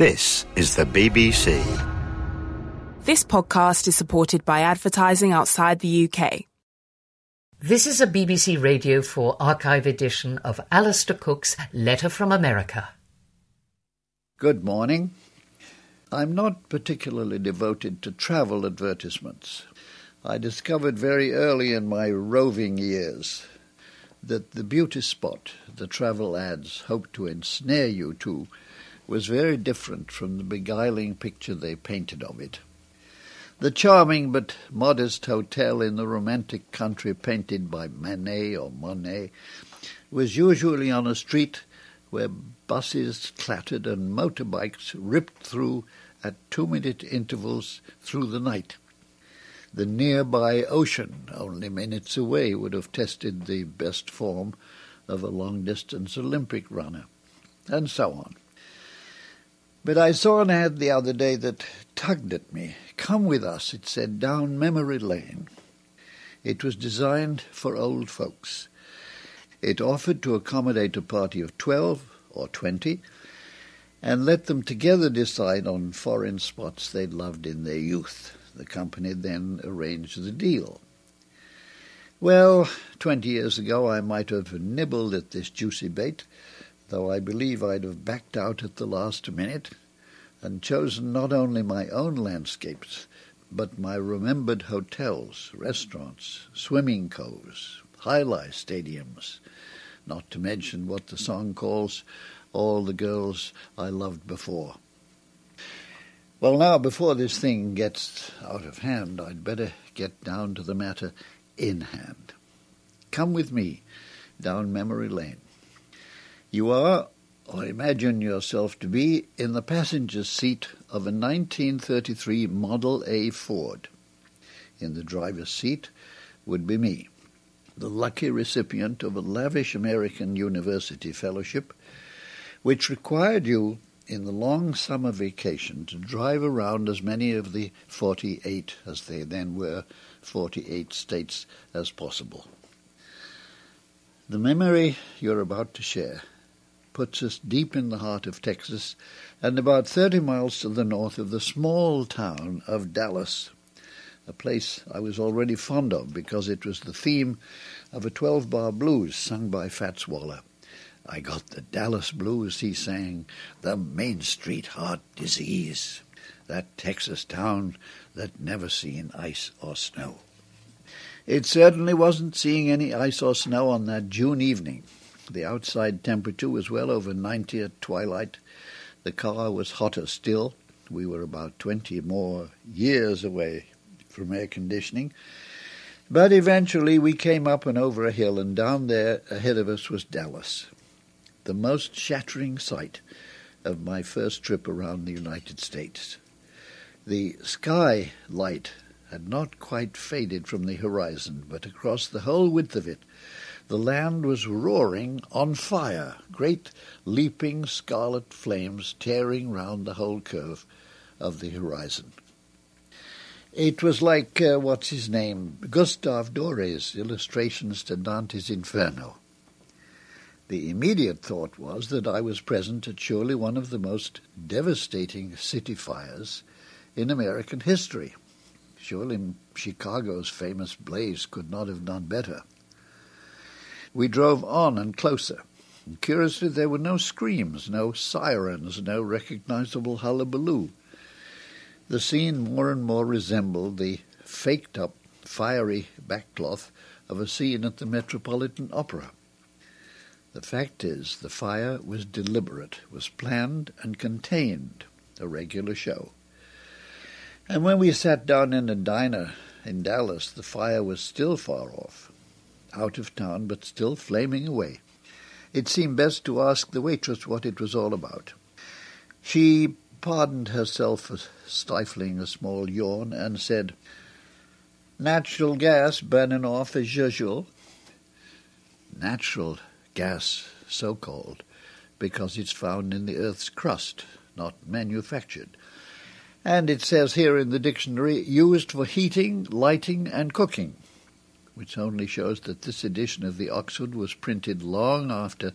This is the BBC. This podcast is supported by advertising outside the UK. This is a BBC Radio 4 archive edition of Alistair Cooke's Letter from America. Good morning. I'm not particularly devoted to travel advertisements. I discovered very early in my roving years that the beauty spot the travel ads hope to ensnare you to was very different from the beguiling picture they painted of it. The charming but modest hotel in the romantic country painted by Manet or Monet was usually on a street where buses clattered and motorbikes ripped through at two-minute intervals through the night. The nearby ocean, only minutes away, would have tested the best form of a long-distance Olympic runner, and so on. But I saw an ad the other day that tugged at me. Come with us, it said, down memory lane. It was designed for old folks. It offered to accommodate a party of 12 or 20 and let them together decide on foreign spots they'd loved in their youth. The company then arranged the deal. Well, twenty years ago I might have nibbled at this juicy bait, though I believe I'd have backed out at the last minute and chosen not only my own landscapes, but my remembered hotels, restaurants, swimming coves, high-life stadiums, not to mention what the song calls all the girls I loved before. Well, now, before this thing gets out of hand, I'd better get down to the matter in hand. Come with me down memory lane. You are, or imagine yourself to be, in the passenger seat of a 1933 Model A Ford. In the driver's seat would be me, the lucky recipient of a lavish American university fellowship, which required you in the long summer vacation to drive around as many of the 48, as they then were, 48 states as possible. The memory you're about to share puts us deep in the heart of Texas and about 30 miles to the north of the small town of Dallas, a place I was already fond of because it was the theme of a 12-bar blues sung by Fats Waller. I got the Dallas blues, he sang, the Main Street heart disease, that Texas town that never seen ice or snow. It certainly wasn't seeing any ice or snow on that June evening. The outside temperature was well over 90 at twilight. The car was hotter still. We were about 20 more years away from air conditioning. But eventually we came up and over a hill, and down there ahead of us was Dallas, the most shattering sight of my first trip around the United States. The sky light had not quite faded from the horizon, but across the whole width of it the land was roaring on fire, great leaping scarlet flames tearing round the whole curve of the horizon. It was like, uh, what's his name, Gustave Dore's illustrations to Dante's Inferno. The immediate thought was that I was present at surely one of the most devastating city fires in American history. Surely Chicago's famous blaze could not have done better. We drove on and closer. And curiously, there were no screams, no sirens, no recognizable hullabaloo. The scene more and more resembled the faked-up, fiery backcloth of a scene at the Metropolitan Opera. The fact is, the fire was deliberate, was planned and contained, a regular show. And when we sat down in a diner in Dallas, the fire was still far off, out of town, but still flaming away. It seemed best to ask the waitress what it was all about. She pardoned herself for stifling a small yawn and said, Natural gas burning off as usual. Natural gas, so called, because it's found in the Earth's crust, not manufactured. And it says here in the dictionary, used for heating, lighting, and cooking, which only shows that this edition of the Oxford was printed long after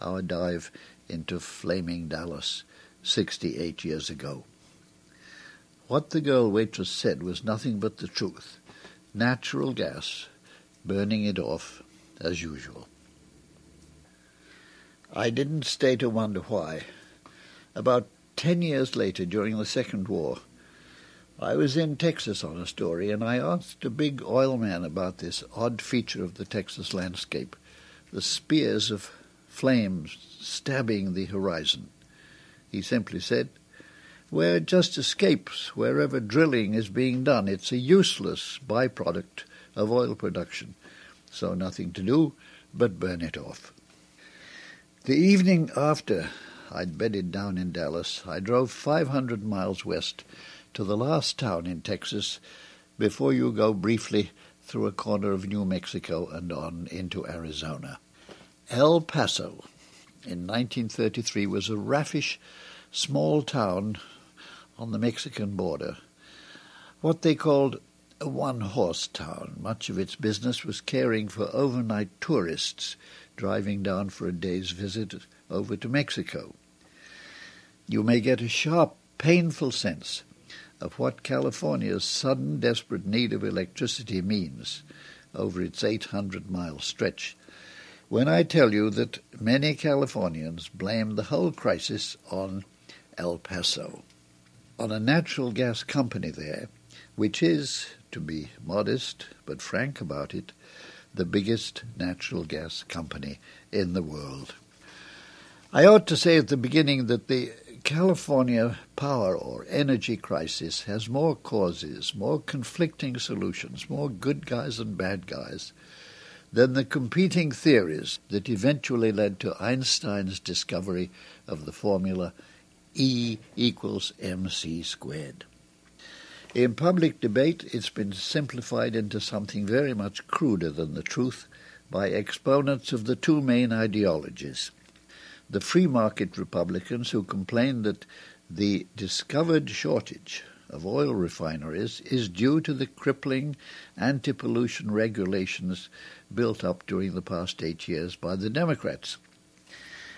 our dive into flaming Dallas 68 years ago. What the girl waitress said was nothing but the truth. Natural gas, burning it off as usual. I didn't stay to wonder why. About ten years later, during the Second War, I was in Texas on a story, and I asked a big oil man about this odd feature of the Texas landscape the spears of flames stabbing the horizon. He simply said, where it just escapes wherever drilling is being done. It's a useless byproduct of oil production, so nothing to do but burn it off. The evening after I'd bedded down in Dallas, I drove 500 miles west to the last town in Texas before you go briefly through a corner of New Mexico and on into Arizona. El Paso in 1933 was a raffish small town on the Mexican border, what they called a one-horse town. Much of its business was caring for overnight tourists driving down for a day's visit over to Mexico. You may get a sharp, painful sense of what California's sudden, desperate need of electricity means over its 800-mile stretch when I tell you that many Californians blame the whole crisis on El Paso on a natural gas company there, which is, to be modest but frank about it, the biggest natural gas company in the world. I ought to say at the beginning that the California power or energy crisis has more causes, more conflicting solutions, more good guys and bad guys than the competing theories that eventually led to Einstein's discovery of the formula E equals mc squared. In public debate, it's been simplified into something very much cruder than the truth by exponents of the two main ideologies. The free market Republicans who complain that the discovered shortage of oil refineries is due to the crippling anti-pollution regulations built up during the past eight years by the Democrats.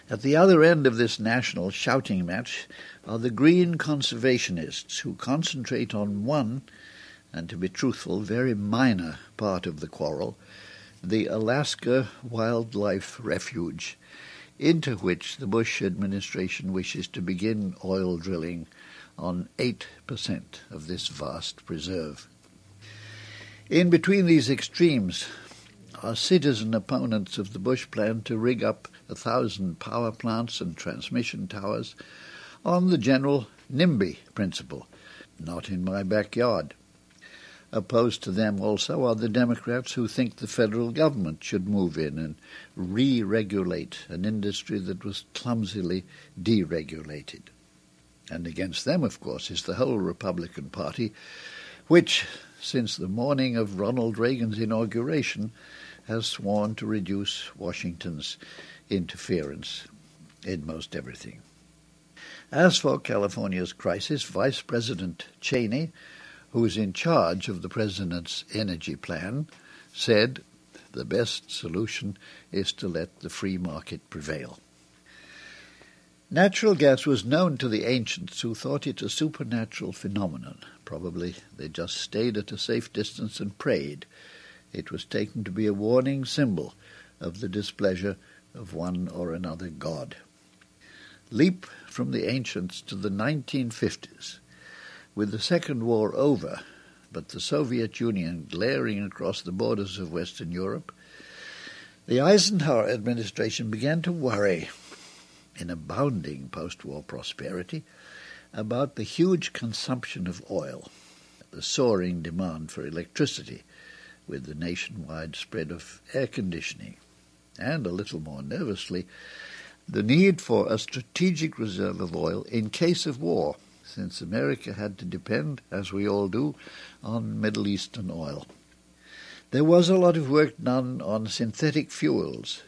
At the other end of this national shouting match are the green conservationists who concentrate on one, and to be truthful, very minor part of the quarrel, the Alaska Wildlife Refuge, into which the Bush administration wishes to begin oil drilling on 8% of this vast preserve. In between these extremes are citizen opponents of the Bush plan to rig up a thousand power plants and transmission towers on the general NIMBY principle, not in my backyard. Opposed to them also are the Democrats who think the federal government should move in and re-regulate an industry that was clumsily deregulated. And against them, of course, is the whole Republican Party, which, since the morning of Ronald Reagan's inauguration, has sworn to reduce Washington's interference in most everything. As for California's crisis, Vice President Cheney, who is in charge of the President's energy plan, said the best solution is to let the free market prevail. Natural gas was known to the ancients who thought it a supernatural phenomenon. Probably they just stayed at a safe distance and prayed. It was taken to be a warning symbol of the displeasure of one or another god. Leap from the ancients to the 1950s. With the Second War over, but the Soviet Union glaring across the borders of Western Europe, the Eisenhower administration began to worry, in abounding post-war prosperity, about the huge consumption of oil, the soaring demand for electricity, with the nationwide spread of air conditioning, and a little more nervously, the need for a strategic reserve of oil in case of war, since America had to depend, as we all do, on Middle Eastern oil. There was a lot of work done on synthetic fuels,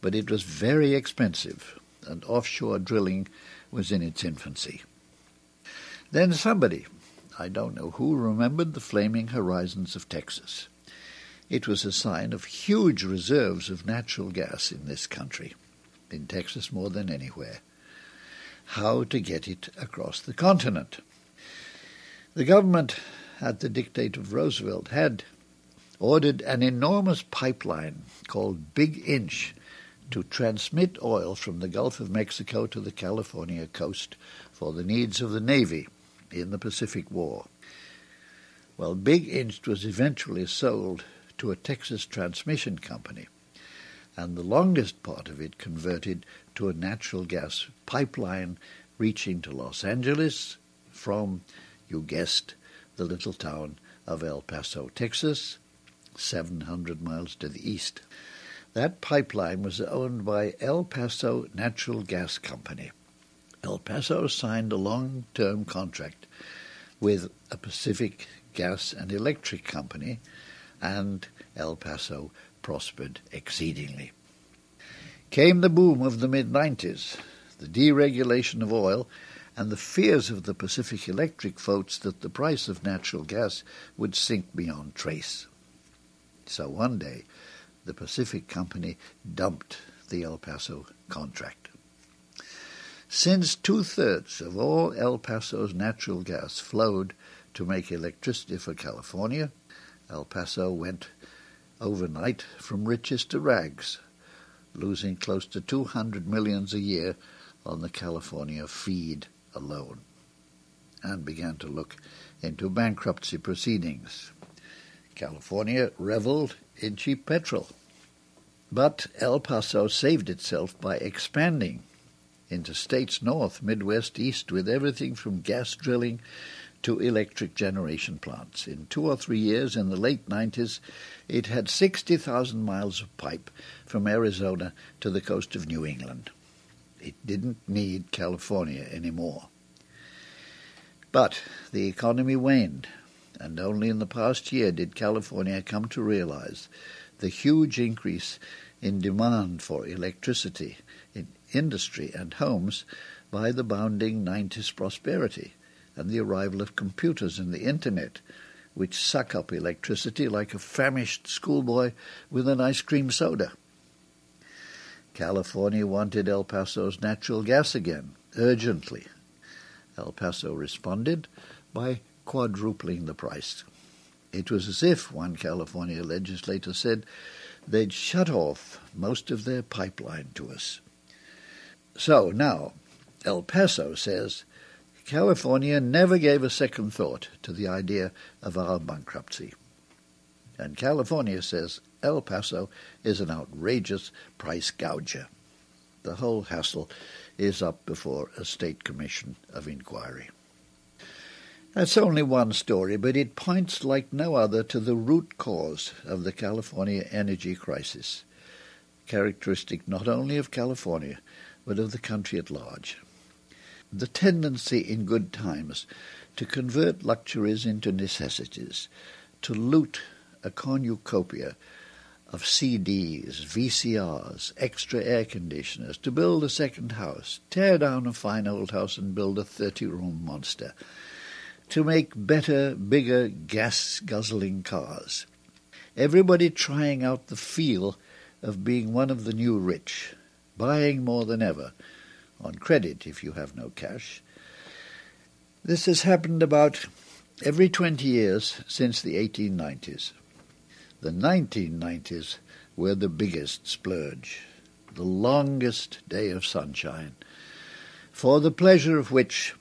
but it was very expensive, and offshore drilling was in its infancy. Then somebody, I don't know who, remembered the flaming horizons of Texas. It was a sign of huge reserves of natural gas in this country, in Texas more than anywhere. How to get it across the continent. The government, at the dictate of Roosevelt, had ordered an enormous pipeline called Big Inch to transmit oil from the Gulf of Mexico to the California coast for the needs of the Navy in the Pacific War. Well, Big Inch was eventually sold to a Texas transmission company, and the longest part of it converted to a natural gas pipeline reaching to Los Angeles from, you guessed, the little town of El Paso, Texas, 700 miles to the east. That pipeline was owned by El Paso Natural Gas Company. El Paso signed a long-term contract with a Pacific Gas and Electric Company, and El Paso prospered exceedingly. Came the boom of the mid-90s, the deregulation of oil, and the fears of the Pacific Electric folks that the price of natural gas would sink beyond trace. So one day, the Pacific Company dumped the El Paso contract. Since two-thirds of all El Paso's natural gas flowed to make electricity for California, El Paso went overnight from riches to rags, losing close to 200 millions a year on the California feed alone, and began to look into bankruptcy proceedings. California reveled in cheap petrol. But El Paso saved itself by expanding into states north, Midwest, east, with everything from gas drilling to electric generation plants. In two or three years, in the late 90s, it had 60,000 miles of pipe from Arizona to the coast of New England. It didn't need California anymore. But the economy waned, and only in the past year did California come to realize the huge increase in demand for electricity in industry and homes by the bounding 90s prosperity and the arrival of computers and the Internet, which suck up electricity like a famished schoolboy with an ice cream soda. California wanted El Paso's natural gas again, urgently. El Paso responded by quadrupling the price. It was as if, one California legislator said, they'd shut off most of their pipeline to us. So now, El Paso says California never gave a second thought to the idea of our bankruptcy. And California says El Paso is an outrageous price gouger. The whole hassle is up before a state commission of inquiry. That's only one story, but it points like no other to the root cause of the California energy crisis, characteristic not only of California, but of the country at large. The tendency in good times to convert luxuries into necessities, to loot a cornucopia of CDs, VCRs, extra air conditioners, to build a second house, tear down a fine old house and build a 30-room monster – to make better, bigger, gas-guzzling cars. Everybody trying out the feel of being one of the new rich, buying more than ever, on credit if you have no cash. This has happened about every 20 years since the 1890s. The 1990s were the biggest splurge, the longest day of sunshine, for the pleasure of which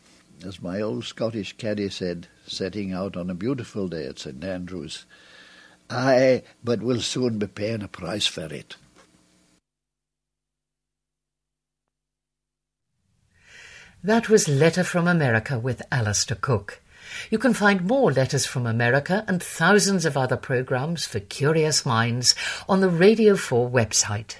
as my old Scottish caddie said, setting out on a beautiful day at St Andrews, Aye, but we'll soon be paying a price for it. That was Letter from America with Alistair Cooke. You can find more Letters from America and thousands of other programs for curious minds on the Radio 4 website.